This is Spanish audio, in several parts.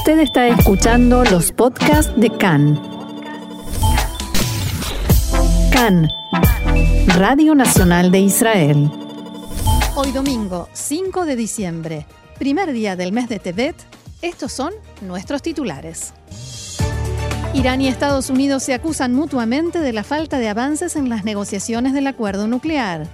Usted está escuchando los podcasts de CAN. CAN, Radio Nacional de Israel. Hoy domingo, 5 de diciembre, primer día del mes de Tebet, estos son nuestros titulares. Irán y Estados Unidos se acusan mutuamente de la falta de avances en las negociaciones del acuerdo nuclear.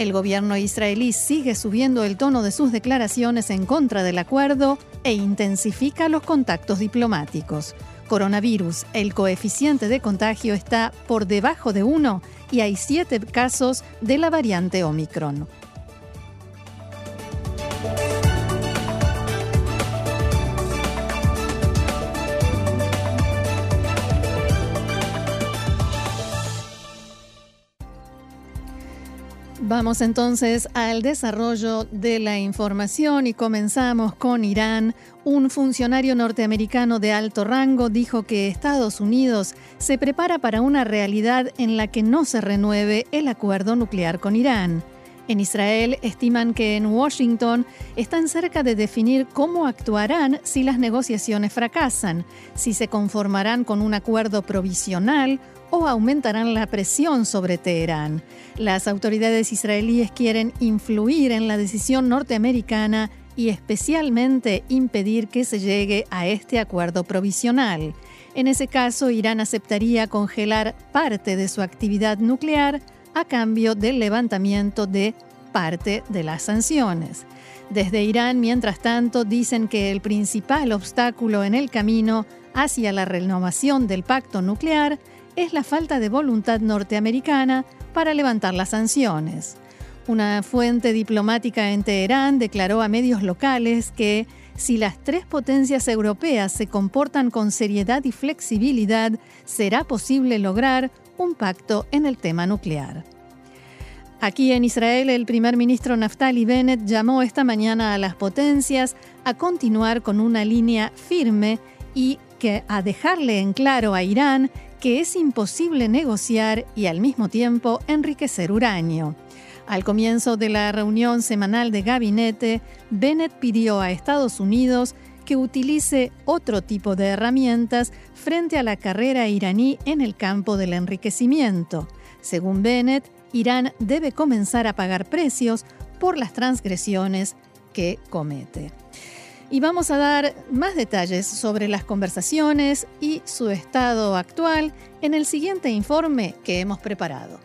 El gobierno israelí sigue subiendo el tono de sus declaraciones en contra del acuerdo e intensifica los contactos diplomáticos. Coronavirus, el coeficiente de contagio está por debajo de 1 y hay 7 casos de la variante Omicron. Vamos entonces al desarrollo de la información y comenzamos con Irán. Un funcionario norteamericano de alto rango dijo que Estados Unidos se prepara para una realidad en la que no se renueve el acuerdo nuclear con Irán. En Israel estiman que en Washington están cerca de definir cómo actuarán si las negociaciones fracasan, si se conformarán con un acuerdo provisional o aumentarán la presión sobre Teherán. Las autoridades israelíes quieren influir en la decisión norteamericana y especialmente impedir que se llegue a este acuerdo provisional. En ese caso, Irán aceptaría congelar parte de su actividad nuclear a cambio del levantamiento de parte de las sanciones. Desde Irán, mientras tanto, dicen que el principal obstáculo en el camino hacia la renovación del pacto nuclear es la falta de voluntad norteamericana para levantar las sanciones. Una fuente diplomática en Teherán declaró a medios locales que si las tres potencias europeas se comportan con seriedad y flexibilidad, será posible lograr un pacto en el tema nuclear. Aquí en Israel, el primer ministro Naftali Bennett llamó esta mañana a las potencias a continuar con una línea firme y que a dejarle en claro a Irán que es imposible negociar y al mismo tiempo enriquecer uranio. Al comienzo de la reunión semanal de gabinete, Bennett pidió a Estados Unidos que utilice otro tipo de herramientas frente a la carrera iraní en el campo del enriquecimiento. Según Bennett, Irán debe comenzar a pagar precios por las transgresiones que comete. Y vamos a dar más detalles sobre las conversaciones y su estado actual en el siguiente informe que hemos preparado.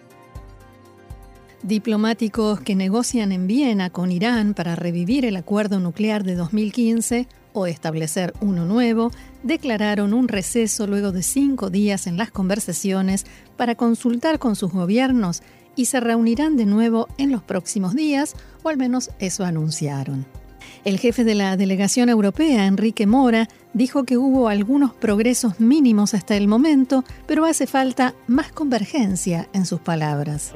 Diplomáticos que negocian en Viena con Irán para revivir el acuerdo nuclear de 2015 o establecer uno nuevo, declararon un receso luego de cinco días en las conversaciones para consultar con sus gobiernos y se reunirán de nuevo en los próximos días, o al menos eso anunciaron. El jefe de la delegación europea, Enrique Mora, dijo que hubo algunos progresos mínimos hasta el momento, pero hace falta más convergencia en sus palabras.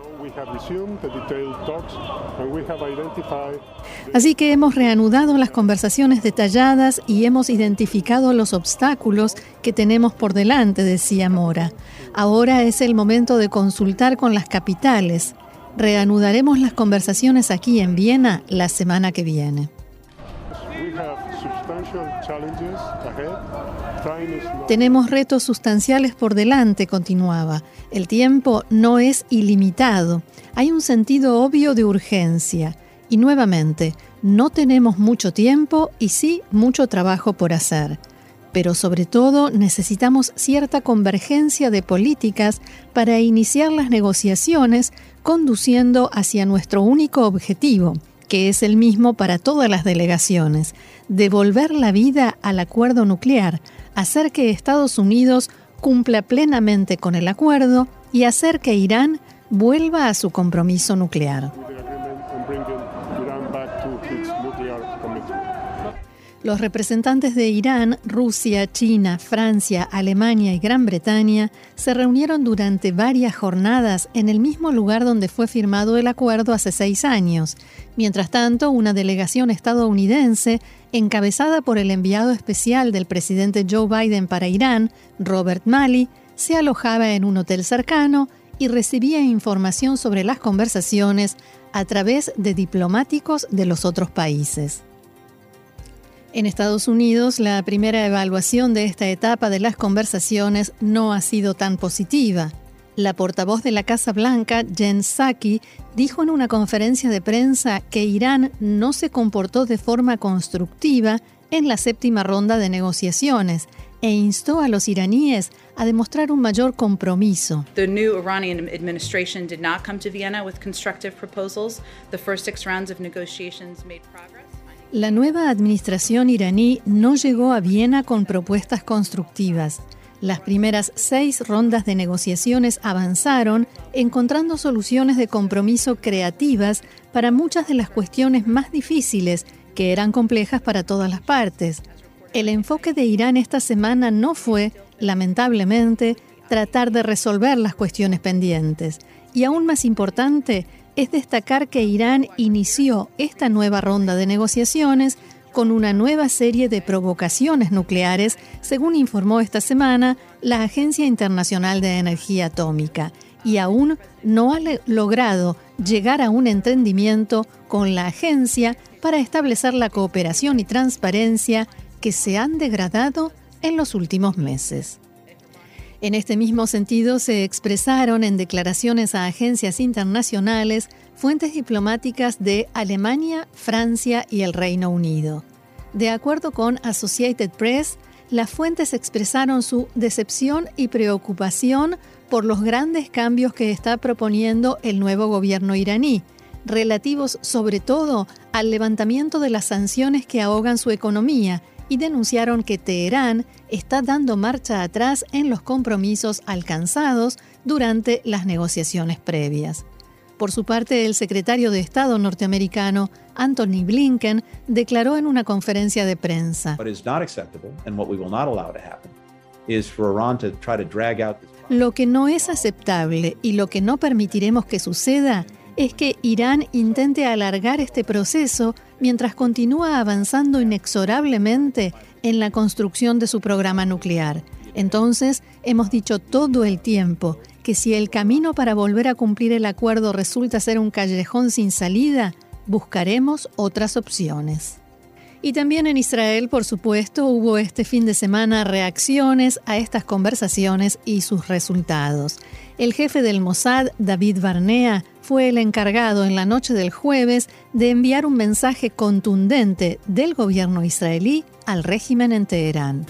Así que hemos reanudado las conversaciones detalladas y hemos identificado los obstáculos que tenemos por delante, decía Mora. Ahora es el momento de consultar con las capitales. Reanudaremos las conversaciones aquí en Viena la semana que viene. Tenemos retos sustanciales por delante, continuaba. El tiempo no es ilimitado. Hay un sentido obvio de urgencia. Y nuevamente, no tenemos mucho tiempo y sí mucho trabajo por hacer. Pero sobre todo necesitamos cierta convergencia de políticas para iniciar las negociaciones conduciendo hacia nuestro único objetivo, que es el mismo para todas las delegaciones, devolver la vida al acuerdo nuclear, hacer que Estados Unidos cumpla plenamente con el acuerdo y hacer que Irán vuelva a su compromiso nuclear. Los representantes de Irán, Rusia, China, Francia, Alemania y Gran Bretaña se reunieron durante varias jornadas en el mismo lugar donde fue firmado el acuerdo hace seis años. Mientras tanto, una delegación estadounidense, encabezada por el enviado especial del presidente Joe Biden para Irán, Robert Malley, se alojaba en un hotel cercano y recibía información sobre las conversaciones a través de diplomáticos de los otros países. En Estados Unidos, la primera evaluación de esta etapa de las conversaciones no ha sido tan positiva. La portavoz de la Casa Blanca, Jen Psaki, dijo en una conferencia de prensa que Irán no se comportó de forma constructiva en la séptima ronda de negociaciones e instó a los iraníes a demostrar un mayor compromiso. The new Iranian administration did not come to Vienna with constructive proposals. The first six rounds of negotiations made progress. La nueva administración iraní no llegó a Viena con propuestas constructivas. Las primeras seis rondas de negociaciones avanzaron, encontrando soluciones de compromiso creativas para muchas de las cuestiones más difíciles que eran complejas para todas las partes. El enfoque de Irán esta semana no fue, lamentablemente, tratar de resolver las cuestiones pendientes. Y aún más importante, es destacar que Irán inició esta nueva ronda de negociaciones con una nueva serie de provocaciones nucleares, según informó esta semana la Agencia Internacional de Energía Atómica, y aún no ha logrado llegar a un entendimiento con la agencia para establecer la cooperación y transparencia que se han degradado en los últimos meses. En este mismo sentido, se expresaron en declaraciones a agencias internacionales fuentes diplomáticas de Alemania, Francia y el Reino Unido. De acuerdo con Associated Press, las fuentes expresaron su decepción y preocupación por los grandes cambios que está proponiendo el nuevo gobierno iraní, relativos sobre todo al levantamiento de las sanciones que ahogan su economía y denunciaron que Teherán está dando marcha atrás en los compromisos alcanzados durante las negociaciones previas. Por su parte, el secretario de Estado norteamericano, Anthony Blinken, declaró en una conferencia de prensa. Lo que no es aceptable y lo que no permitiremos que suceda es que Irán intente alargar este proceso mientras continúa avanzando inexorablemente en la construcción de su programa nuclear. Entonces, hemos dicho todo el tiempo que si el camino para volver a cumplir el acuerdo resulta ser un callejón sin salida, buscaremos otras opciones. Y también en Israel, por supuesto, hubo este fin de semana reacciones a estas conversaciones y sus resultados. El jefe del Mossad, David Barnea, fue el encargado en la noche del jueves de enviar un mensaje contundente del gobierno israelí al régimen en Teherán.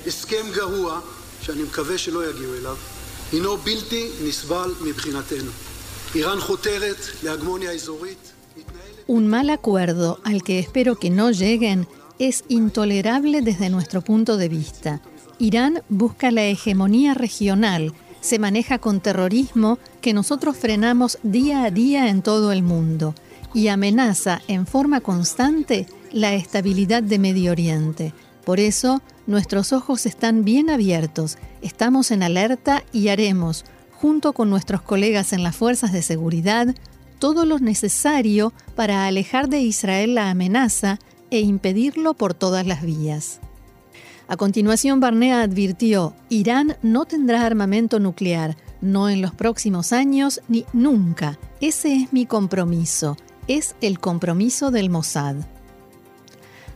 Un mal acuerdo al que espero que no lleguen es intolerable desde nuestro punto de vista. Irán busca la hegemonía regional, se maneja con terrorismo que nosotros frenamos día a día en todo el mundo y amenaza en forma constante la estabilidad de Medio Oriente. Por eso, nuestros ojos están bien abiertos, estamos en alerta y haremos, junto con nuestros colegas en las fuerzas de seguridad, todo lo necesario para alejar de Israel la amenaza e impedirlo por todas las vías. A continuación, Barnea advirtió, Irán no tendrá armamento nuclear, no en los próximos años ni nunca. Ese es mi compromiso, es el compromiso del Mossad.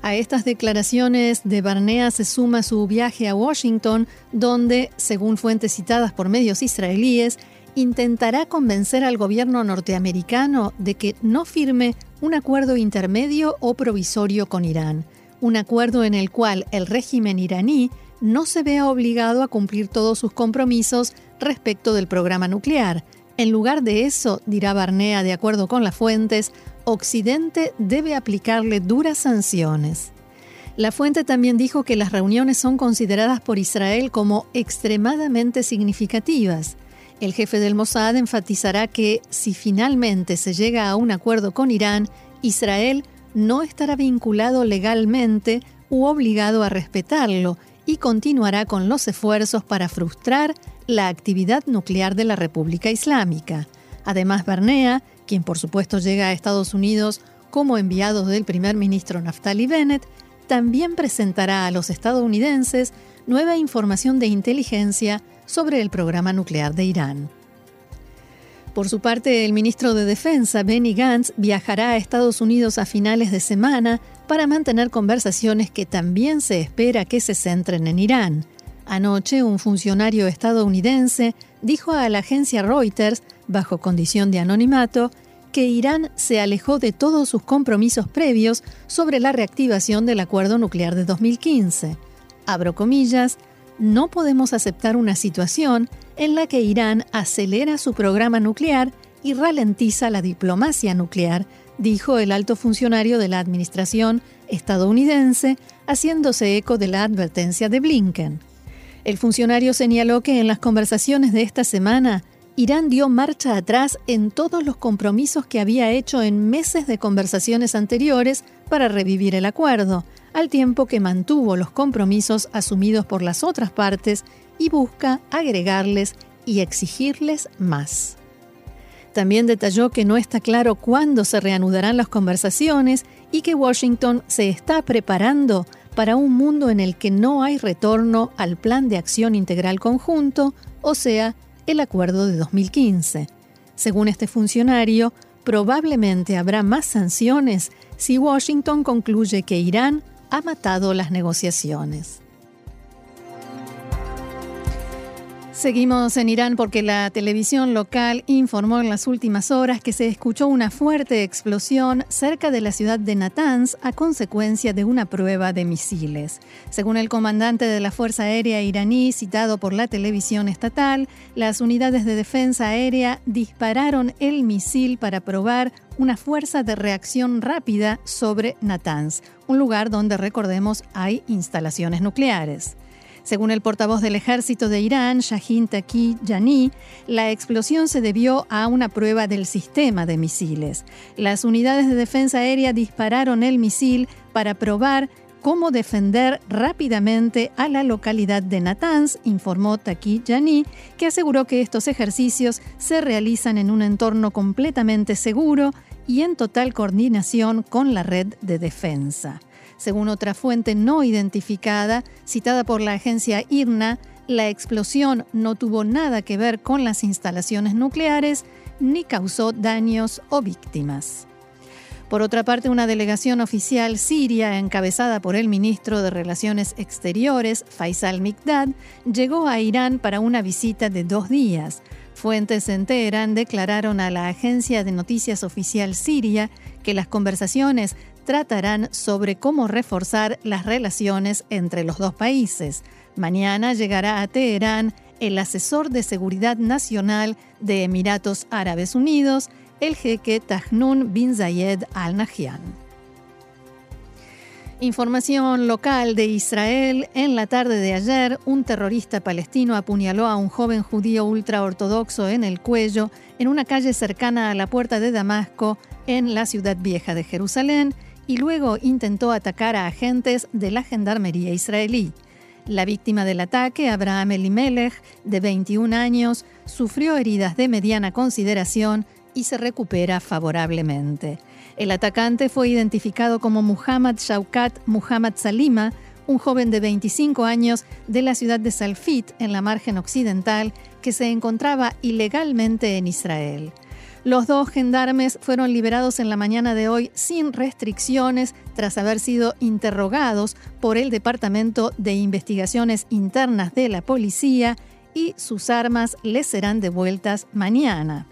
A estas declaraciones de Barnea se suma su viaje a Washington, donde, según fuentes citadas por medios israelíes, intentará convencer al gobierno norteamericano de que no firme un acuerdo intermedio o provisorio con Irán, un acuerdo en el cual el régimen iraní no se vea obligado a cumplir todos sus compromisos respecto del programa nuclear. En lugar de eso, dirá Barnea de acuerdo con las fuentes, Occidente debe aplicarle duras sanciones. La fuente también dijo que las reuniones son consideradas por Israel como extremadamente significativas. El jefe del Mossad enfatizará que si finalmente se llega a un acuerdo con Irán, Israel no estará vinculado legalmente u obligado a respetarlo y continuará con los esfuerzos para frustrar la actividad nuclear de la República Islámica. Además, Bernea, quien por supuesto llega a Estados Unidos como enviado del primer ministro Naftali Bennett, también presentará a los estadounidenses nueva información de inteligencia sobre el programa nuclear de Irán. Por su parte, el ministro de Defensa, Benny Gantz, viajará a Estados Unidos a finales de semana para mantener conversaciones que también se espera que se centren en Irán. Anoche, un funcionario estadounidense dijo a la agencia Reuters, bajo condición de anonimato, que Irán se alejó de todos sus compromisos previos sobre la reactivación del acuerdo nuclear de 2015. Abro comillas, no podemos aceptar una situación en la que Irán acelera su programa nuclear y ralentiza la diplomacia nuclear, dijo el alto funcionario de la administración estadounidense, haciéndose eco de la advertencia de Blinken. El funcionario señaló que en las conversaciones de esta semana, Irán dio marcha atrás en todos los compromisos que había hecho en meses de conversaciones anteriores para revivir el acuerdo, al tiempo que mantuvo los compromisos asumidos por las otras partes y busca agregarles y exigirles más. También detalló que no está claro cuándo se reanudarán las conversaciones y que Washington se está preparando para un mundo en el que no hay retorno al Plan de Acción Integral Conjunto, o sea, el acuerdo de 2015. Según este funcionario, probablemente habrá más sanciones si Washington concluye que Irán ha matado las negociaciones. Seguimos en Irán porque la televisión local informó en las últimas horas que se escuchó una fuerte explosión cerca de la ciudad de Natanz a consecuencia de una prueba de misiles. Según el comandante de la Fuerza Aérea iraní citado por la televisión estatal, las unidades de defensa aérea dispararon el misil para probar una fuerza de reacción rápida sobre Natanz, un lugar donde recordemos hay instalaciones nucleares. Según el portavoz del ejército de Irán, Shahin Taki Yani, la explosión se debió a una prueba del sistema de misiles. Las unidades de defensa aérea dispararon el misil para probar cómo defender rápidamente a la localidad de Natanz, informó Taki Yani, que aseguró que estos ejercicios se realizan en un entorno completamente seguro y en total coordinación con la red de defensa. Según otra fuente no identificada, citada por la agencia IRNA, la explosión no tuvo nada que ver con las instalaciones nucleares ni causó daños o víctimas. Por otra parte, una delegación oficial siria encabezada por el ministro de Relaciones Exteriores, Faisal Mikdad, llegó a Irán para una visita de dos días. Fuentes en Teherán declararon a la agencia de noticias oficial siria que las conversaciones tratarán sobre cómo reforzar las relaciones entre los dos países. Mañana llegará a Teherán el asesor de seguridad nacional de Emiratos Árabes Unidos, el jeque Tahnun bin Zayed Al Nahyan. Información local de Israel. En la tarde de ayer, un terrorista palestino apuñaló a un joven judío ultraortodoxo en el cuello en una calle cercana a la puerta de Damasco, en la ciudad vieja de Jerusalén, y luego intentó atacar a agentes de la Gendarmería israelí. La víctima del ataque, Abraham Elimelech, de 21 años, sufrió heridas de mediana consideración y se recupera favorablemente. El atacante fue identificado como Muhammad Shaukat Muhammad Salima, un joven de 25 años de la ciudad de Salfit, en la margen occidental, que se encontraba ilegalmente en Israel. Los dos gendarmes fueron liberados en la mañana de hoy sin restricciones tras haber sido interrogados por el Departamento de Investigaciones Internas de la Policía y sus armas les serán devueltas mañana.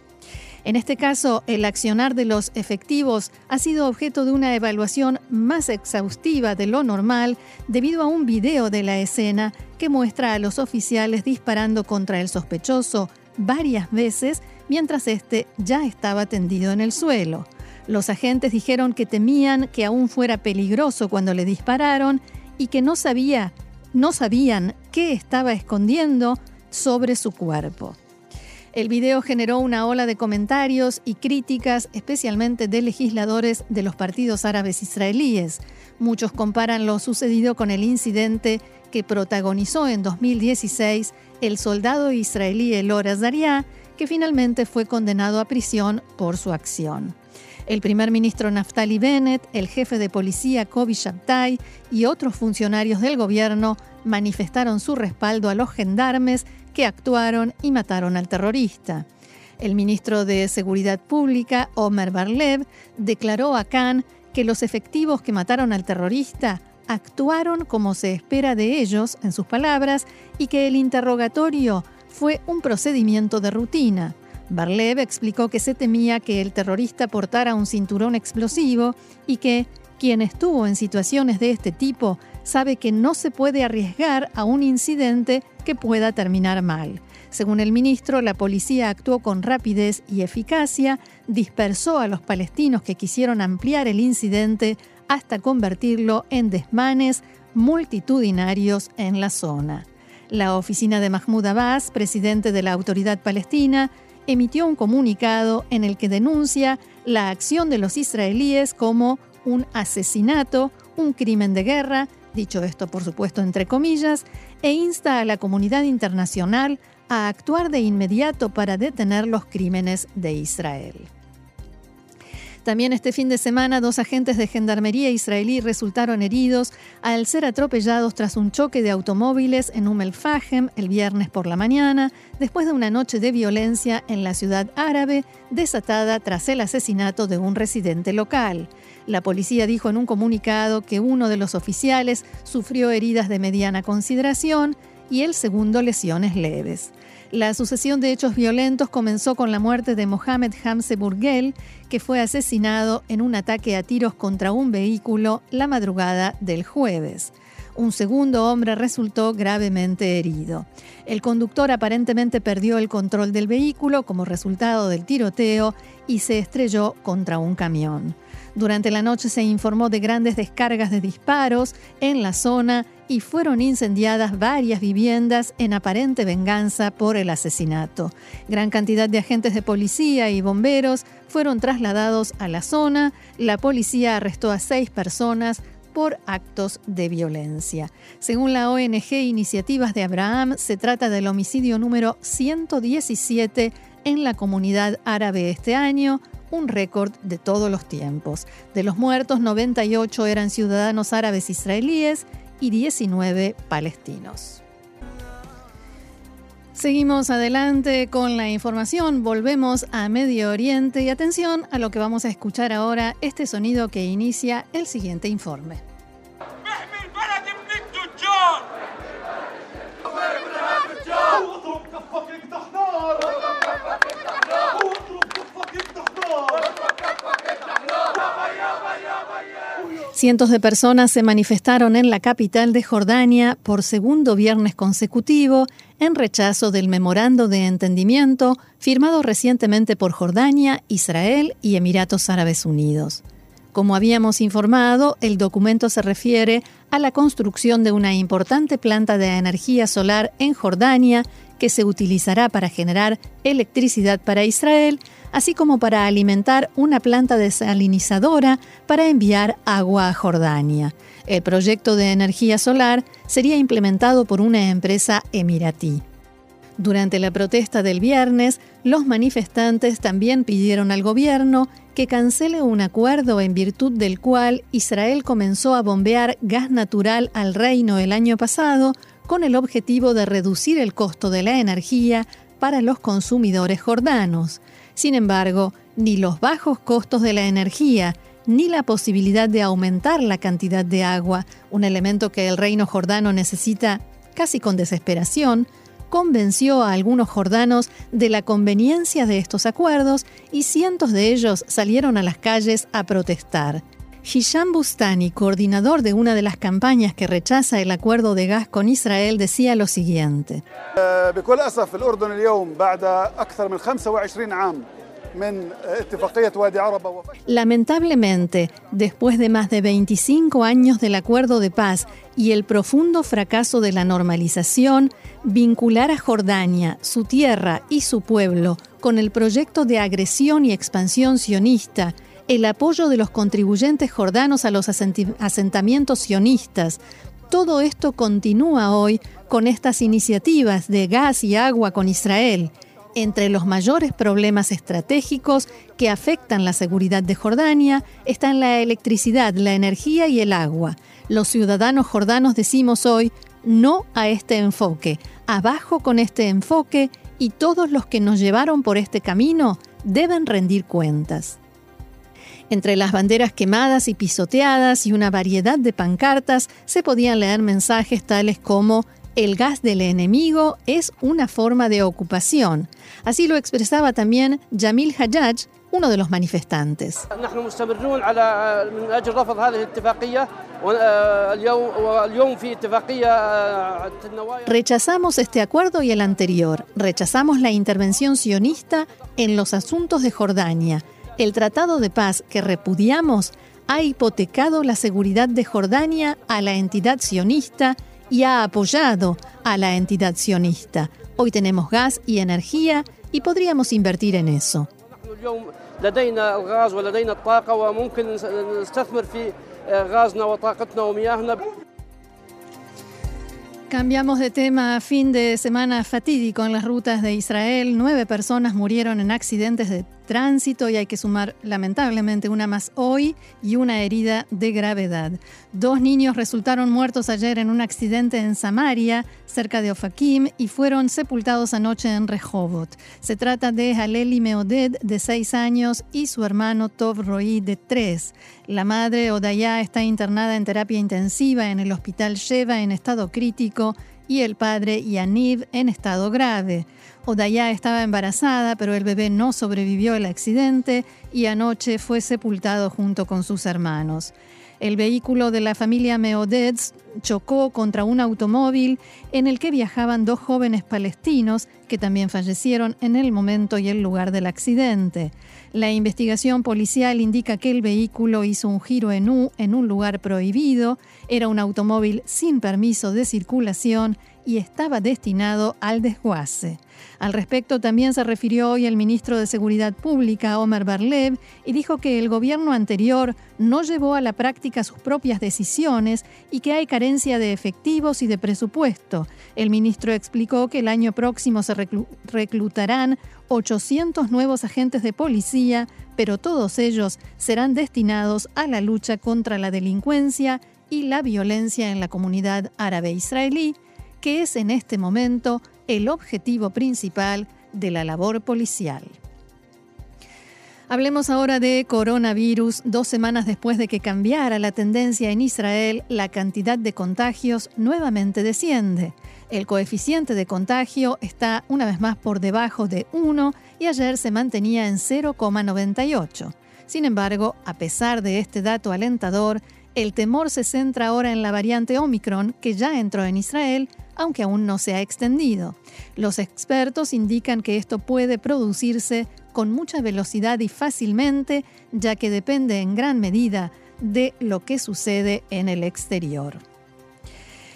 En este caso, el accionar de los efectivos ha sido objeto de una evaluación más exhaustiva de lo normal debido a un video de la escena que muestra a los oficiales disparando contra el sospechoso varias veces mientras este ya estaba tendido en el suelo. Los agentes dijeron que temían que aún fuera peligroso cuando le dispararon y que no sabía, no sabían qué estaba escondiendo sobre su cuerpo. El video generó una ola de comentarios y críticas, especialmente de legisladores de los partidos árabes israelíes. Muchos comparan lo sucedido con el incidente que protagonizó en 2016 el soldado israelí Elor Azariah, que finalmente fue condenado a prisión por su acción. El primer ministro Naftali Bennett, el jefe de policía Kobi Shabtai y otros funcionarios del gobierno manifestaron su respaldo a los gendarmes que actuaron y mataron al terrorista. El ministro de Seguridad Pública, Omer Barlev, declaró a Khan que los efectivos que mataron al terrorista actuaron como se espera de ellos, en sus palabras, y que el interrogatorio fue un procedimiento de rutina. Barlev explicó que se temía que el terrorista portara un cinturón explosivo y que quien estuvo en situaciones de este tipo sabe que no se puede arriesgar a un incidente que pueda terminar mal. Según el ministro, la policía actuó con rapidez y eficacia, dispersó a los palestinos que quisieron ampliar el incidente hasta convertirlo en desmanes multitudinarios en la zona. La oficina de Mahmoud Abbas, presidente de la Autoridad Palestina, emitió un comunicado en el que denuncia la acción de los israelíes como un asesinato, un crimen de guerra, dicho esto por supuesto entre comillas, e insta a la comunidad internacional a actuar de inmediato para detener los crímenes de Israel. También este fin de semana, dos agentes de gendarmería israelí resultaron heridos al ser atropellados tras un choque de automóviles en Umm el viernes por la mañana, después de una noche de violencia en la ciudad árabe desatada tras el asesinato de un residente local. La policía dijo en un comunicado que uno de los oficiales sufrió heridas de mediana consideración y el segundo lesiones leves. La sucesión de hechos violentos comenzó con la muerte de Mohamed Hamse Burgel, que fue asesinado en un ataque a tiros contra un vehículo la madrugada del jueves. Un segundo hombre resultó gravemente herido. El conductor aparentemente perdió el control del vehículo como resultado del tiroteo y se estrelló contra un camión. Durante la noche se informó de grandes descargas de disparos en la zona y fueron incendiadas varias viviendas en aparente venganza por el asesinato. Gran cantidad de agentes de policía y bomberos fueron trasladados a la zona. La policía arrestó a seis personas por actos de violencia. Según la ONG Iniciativas de Abraham, se trata del homicidio número 117 en la comunidad árabe este año, un récord de todos los tiempos. De los muertos, 98 eran ciudadanos árabes israelíes y 19 palestinos. Seguimos adelante con la información, volvemos a Medio Oriente y atención a lo que vamos a escuchar ahora, este sonido que inicia el siguiente informe. Cientos de personas se manifestaron en la capital de Jordania por segundo viernes consecutivo en rechazo del memorando de entendimiento firmado recientemente por Jordania, Israel y Emiratos Árabes Unidos. Como habíamos informado, el documento se refiere a la construcción de una importante planta de energía solar en Jordania que se utilizará para generar electricidad para Israel, así como para alimentar una planta desalinizadora para enviar agua a Jordania. El proyecto de energía solar sería implementado por una empresa emiratí. Durante la protesta del viernes, los manifestantes también pidieron al gobierno que cancele un acuerdo en virtud del cual Israel comenzó a bombear gas natural al reino el año pasado con el objetivo de reducir el costo de la energía para los consumidores jordanos. Sin embargo, ni los bajos costos de la energía, ni la posibilidad de aumentar la cantidad de agua, un elemento que el reino jordano necesita casi con desesperación, convenció a algunos jordanos de la conveniencia de estos acuerdos y cientos de ellos salieron a las calles a protestar. Hisham Bustani, coordinador de una de las campañas que rechaza el acuerdo de gas con Israel, decía lo siguiente. Lamentablemente, después de más de 25 años del acuerdo de paz y el profundo fracaso de la normalización, vincular a Jordania, su tierra y su pueblo con el proyecto de agresión y expansión sionista, el apoyo de los contribuyentes jordanos a los asentamientos sionistas, todo esto continúa hoy con estas iniciativas de gas y agua con Israel entre los mayores problemas estratégicos que afectan la seguridad de Jordania están la electricidad, la energía y el agua. Los ciudadanos jordanos decimos hoy no a este enfoque, abajo con este enfoque y todos los que nos llevaron por este camino deben rendir cuentas. Entre las banderas quemadas y pisoteadas y una variedad de pancartas se podían leer mensajes tales como el gas del enemigo es una forma de ocupación. Así lo expresaba también Jamil Hajjaj, uno de los manifestantes. Rechazamos este acuerdo y el anterior. Rechazamos la intervención sionista en los asuntos de Jordania. El tratado de paz que repudiamos ha hipotecado la seguridad de Jordania a la entidad sionista y ha apoyado a la entidad sionista. Hoy tenemos gas y energía y podríamos invertir en eso. Cambiamos de tema. Fin de semana fatídico en las rutas de Israel. Nueve personas murieron en accidentes de tránsito y hay que sumar lamentablemente una más hoy y una herida de gravedad. Dos niños resultaron muertos ayer en un accidente en Samaria, cerca de Ofakim, y fueron sepultados anoche en Rehovot. Se trata de Haleli Meoded, de seis años, y su hermano Tov Roí, de tres. La madre, Odaya, está internada en terapia intensiva en el hospital Sheva en estado crítico y el padre Yaniv en estado grave. Odaya estaba embarazada, pero el bebé no sobrevivió al accidente y anoche fue sepultado junto con sus hermanos. El vehículo de la familia Meodeds chocó contra un automóvil en el que viajaban dos jóvenes palestinos que también fallecieron en el momento y el lugar del accidente. La investigación policial indica que el vehículo hizo un giro en U en un lugar prohibido, era un automóvil sin permiso de circulación y estaba destinado al desguace. Al respecto también se refirió hoy el ministro de Seguridad Pública, Omar Barlev, y dijo que el gobierno anterior no llevó a la práctica sus propias decisiones y que hay carencia de efectivos y de presupuesto. El ministro explicó que el año próximo se reclutarán 800 nuevos agentes de policía, pero todos ellos serán destinados a la lucha contra la delincuencia y la violencia en la comunidad árabe israelí que es en este momento el objetivo principal de la labor policial. Hablemos ahora de coronavirus. Dos semanas después de que cambiara la tendencia en Israel, la cantidad de contagios nuevamente desciende. El coeficiente de contagio está una vez más por debajo de 1 y ayer se mantenía en 0,98. Sin embargo, a pesar de este dato alentador, el temor se centra ahora en la variante Omicron, que ya entró en Israel, aunque aún no se ha extendido. Los expertos indican que esto puede producirse con mucha velocidad y fácilmente, ya que depende en gran medida de lo que sucede en el exterior.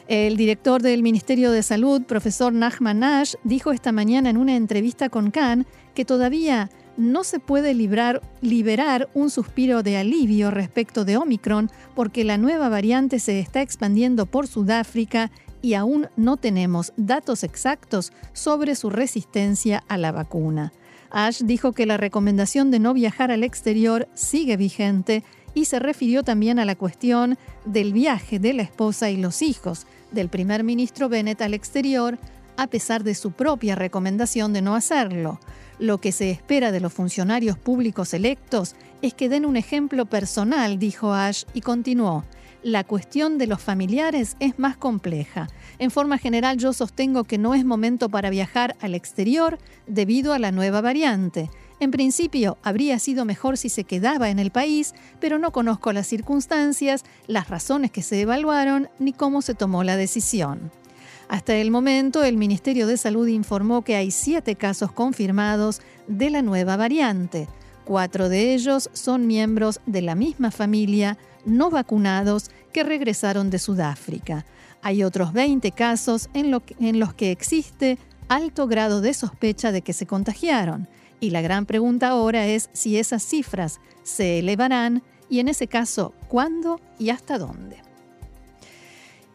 El director del Ministerio de Salud, profesor Nachman Nash, dijo esta mañana en una entrevista con Khan que todavía no se puede liberar un suspiro de alivio respecto de Omicron porque la nueva variante se está expandiendo por Sudáfrica y aún no tenemos datos exactos sobre su resistencia a la vacuna. Ash dijo que la recomendación de no viajar al exterior sigue vigente y se refirió también a la cuestión del viaje de la esposa y los hijos del primer ministro Bennett al exterior, a pesar de su propia recomendación de no hacerlo. Lo que se espera de los funcionarios públicos electos es que den un ejemplo personal, dijo Ash, y continuó la cuestión de los familiares es más compleja. En forma general yo sostengo que no es momento para viajar al exterior debido a la nueva variante. En principio, habría sido mejor si se quedaba en el país, pero no conozco las circunstancias, las razones que se evaluaron ni cómo se tomó la decisión. Hasta el momento, el Ministerio de Salud informó que hay siete casos confirmados de la nueva variante. Cuatro de ellos son miembros de la misma familia, no vacunados que regresaron de Sudáfrica. Hay otros 20 casos en, los que existe alto grado de sospecha de que se contagiaron. Y la gran pregunta ahora es si esas cifras se elevarán y en ese caso, ¿cuándo y hasta dónde?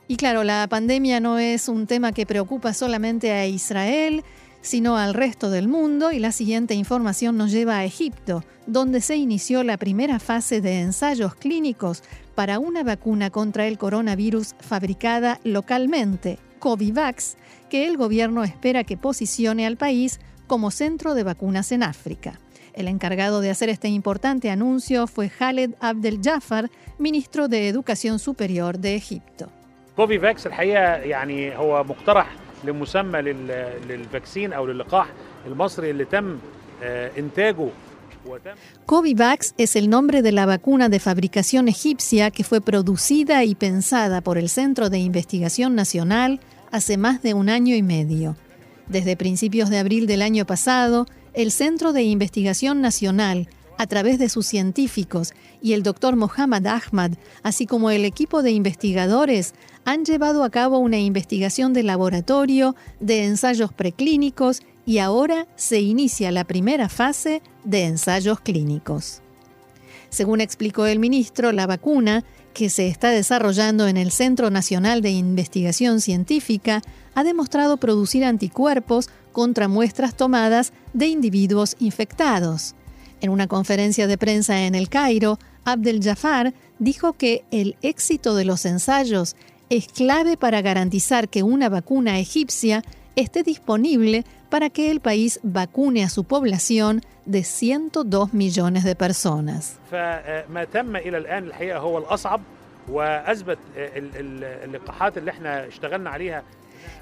Y claro, la pandemia no es un tema que preocupa solamente a Israel, sino al resto del mundo y la siguiente información nos lleva a Egipto, donde se inició la primera fase de ensayos clínicos para una vacuna contra el coronavirus fabricada localmente, Covivax, que el gobierno espera que posicione al país como centro de vacunas en África. El encargado de hacer este importante anuncio fue Khaled Abdel Jafar, ministro de Educación Superior de Egipto. كوفيفاكس الحقيقه يعني هو مقترح لمسمى لل- للفاكسين او للقاح المصري اللي تم آه، انتاجه وتم Covivax es el nombre de la vacuna de fabricación egipcia que fue producida y pensada por el Centro de Investigación Nacional hace más de un año y medio. Desde principios de abril del año pasado, el Centro de Investigación Nacional, a través de sus científicos y el doctor Mohammad Ahmad, así como el equipo de investigadores, han llevado a cabo una investigación de laboratorio, de ensayos preclínicos y ahora se inicia la primera fase de ensayos clínicos. Según explicó el ministro, la vacuna, que se está desarrollando en el Centro Nacional de Investigación Científica, ha demostrado producir anticuerpos contra muestras tomadas de individuos infectados. En una conferencia de prensa en el Cairo, Abdel Jafar dijo que el éxito de los ensayos es clave para garantizar que una vacuna egipcia esté disponible para que el país vacune a su población de 102 millones de personas.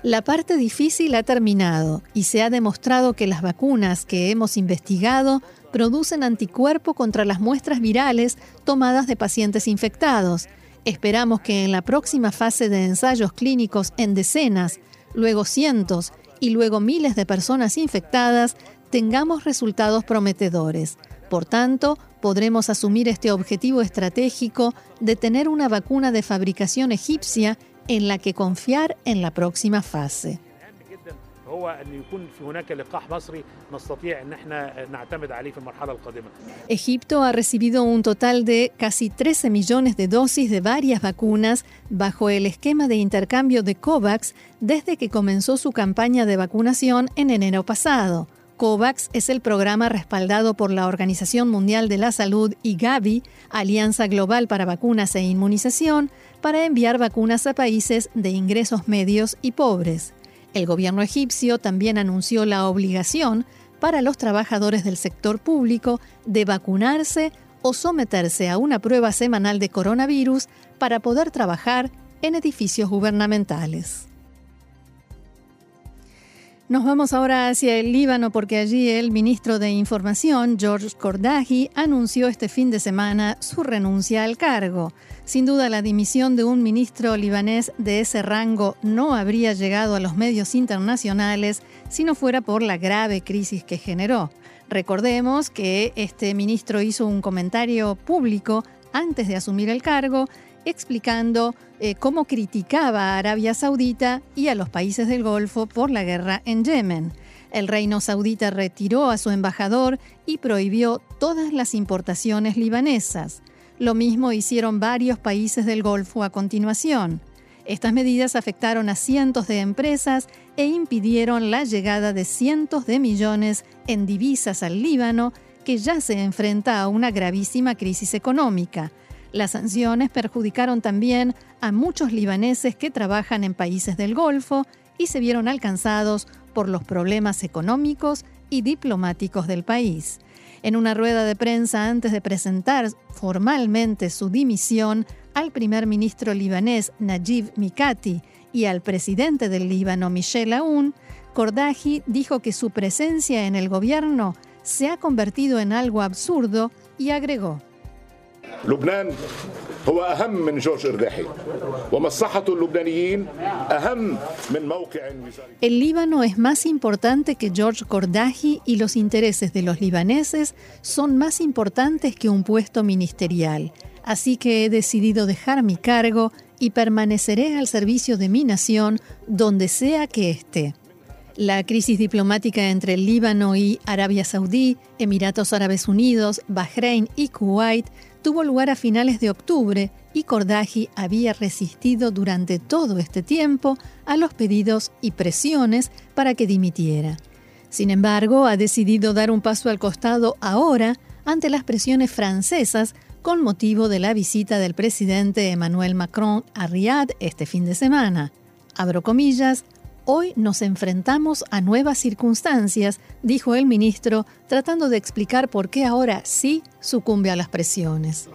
La parte difícil ha terminado y se ha demostrado que las vacunas que hemos investigado producen anticuerpo contra las muestras virales tomadas de pacientes infectados. Esperamos que en la próxima fase de ensayos clínicos en decenas, luego cientos y luego miles de personas infectadas tengamos resultados prometedores. Por tanto, podremos asumir este objetivo estratégico de tener una vacuna de fabricación egipcia en la que confiar en la próxima fase. اهم جدا هو ان يكون في هناك لقاح مصري نستطيع ان احنا نعتمد عليه في المرحله القادمه Egipto ha recibido un total de casi 13 millones de dosis de varias vacunas bajo el esquema de intercambio de COVAX desde que comenzó su campaña de vacunación en enero pasado. COVAX es el programa respaldado por la Organización Mundial de la Salud y Gavi, Alianza Global para Vacunas e Inmunización, para enviar vacunas a países de ingresos medios y pobres. El gobierno egipcio también anunció la obligación para los trabajadores del sector público de vacunarse o someterse a una prueba semanal de coronavirus para poder trabajar en edificios gubernamentales. Nos vamos ahora hacia el Líbano porque allí el ministro de Información, George Kordahi, anunció este fin de semana su renuncia al cargo. Sin duda, la dimisión de un ministro libanés de ese rango no habría llegado a los medios internacionales si no fuera por la grave crisis que generó. Recordemos que este ministro hizo un comentario público antes de asumir el cargo explicando eh, cómo criticaba a Arabia Saudita y a los países del Golfo por la guerra en Yemen. El reino saudita retiró a su embajador y prohibió todas las importaciones libanesas. Lo mismo hicieron varios países del Golfo a continuación. Estas medidas afectaron a cientos de empresas e impidieron la llegada de cientos de millones en divisas al Líbano, que ya se enfrenta a una gravísima crisis económica. Las sanciones perjudicaron también a muchos libaneses que trabajan en países del Golfo y se vieron alcanzados por los problemas económicos y diplomáticos del país. En una rueda de prensa antes de presentar formalmente su dimisión al primer ministro libanés Najib Mikati y al presidente del Líbano Michel Aoun, Kordahi dijo que su presencia en el gobierno se ha convertido en algo absurdo y agregó. لبنان هو أهم من جورج إرداحي ومصلحة اللبنانيين أهم من موقع وزاري El Líbano es más importante que George Kordahi y los intereses de los libaneses son más importantes que un puesto ministerial. Así que he decidido dejar mi cargo y permaneceré al servicio de mi nación donde sea que esté. La crisis diplomática entre el Líbano y Arabia Saudí, Emiratos Árabes Unidos, Bahrein y Kuwait tuvo lugar a finales de octubre y Kordahi había resistido durante todo este tiempo a los pedidos y presiones para que dimitiera. Sin embargo, ha decidido dar un paso al costado ahora ante las presiones francesas con motivo de la visita del presidente Emmanuel Macron a Riyadh este fin de semana. Abro comillas, Hoy nos enfrentamos a nuevas circunstancias, dijo el ministro, tratando de explicar por qué ahora sí sucumbe a las presiones.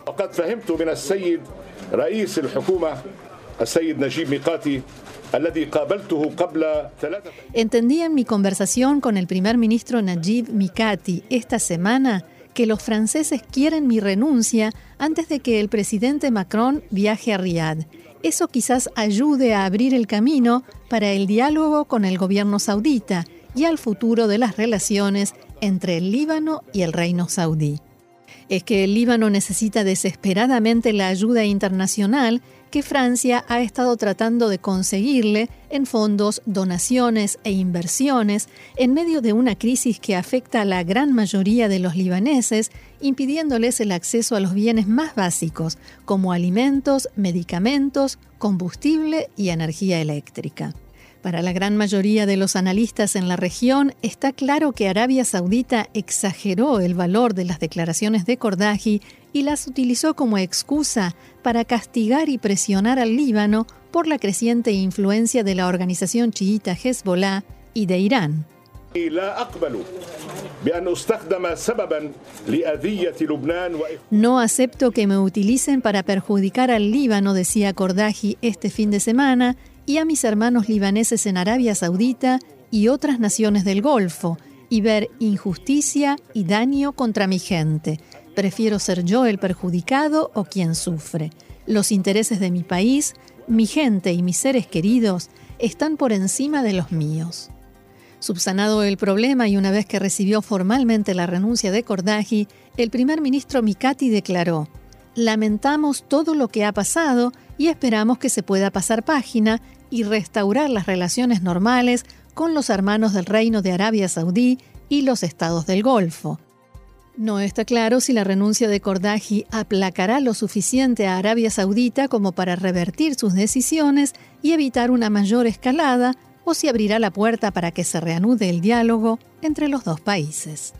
Entendí en mi conversación con el primer ministro Najib Mikati esta semana que los franceses quieren mi renuncia antes de que el presidente Macron viaje a Riyadh. Eso quizás ayude a abrir el camino para el diálogo con el gobierno saudita y al futuro de las relaciones entre el Líbano y el reino saudí. Es que el Líbano necesita desesperadamente la ayuda internacional que Francia ha estado tratando de conseguirle en fondos, donaciones e inversiones en medio de una crisis que afecta a la gran mayoría de los libaneses, impidiéndoles el acceso a los bienes más básicos, como alimentos, medicamentos, combustible y energía eléctrica. Para la gran mayoría de los analistas en la región, está claro que Arabia Saudita exageró el valor de las declaraciones de Kordaji y las utilizó como excusa para castigar y presionar al Líbano por la creciente influencia de la organización chiita Hezbollah y de Irán. No acepto que me utilicen para perjudicar al Líbano, decía Kordaji este fin de semana, y a mis hermanos libaneses en Arabia Saudita y otras naciones del Golfo, y ver injusticia y daño contra mi gente. Prefiero ser yo el perjudicado o quien sufre. Los intereses de mi país, mi gente y mis seres queridos están por encima de los míos. Subsanado el problema y una vez que recibió formalmente la renuncia de Kordaji, el primer ministro Mikati declaró, Lamentamos todo lo que ha pasado y esperamos que se pueda pasar página y restaurar las relaciones normales con los hermanos del Reino de Arabia Saudí y los estados del Golfo. No está claro si la renuncia de Kordaji aplacará lo suficiente a Arabia Saudita como para revertir sus decisiones y evitar una mayor escalada o si abrirá la puerta para que se reanude el diálogo entre los dos países.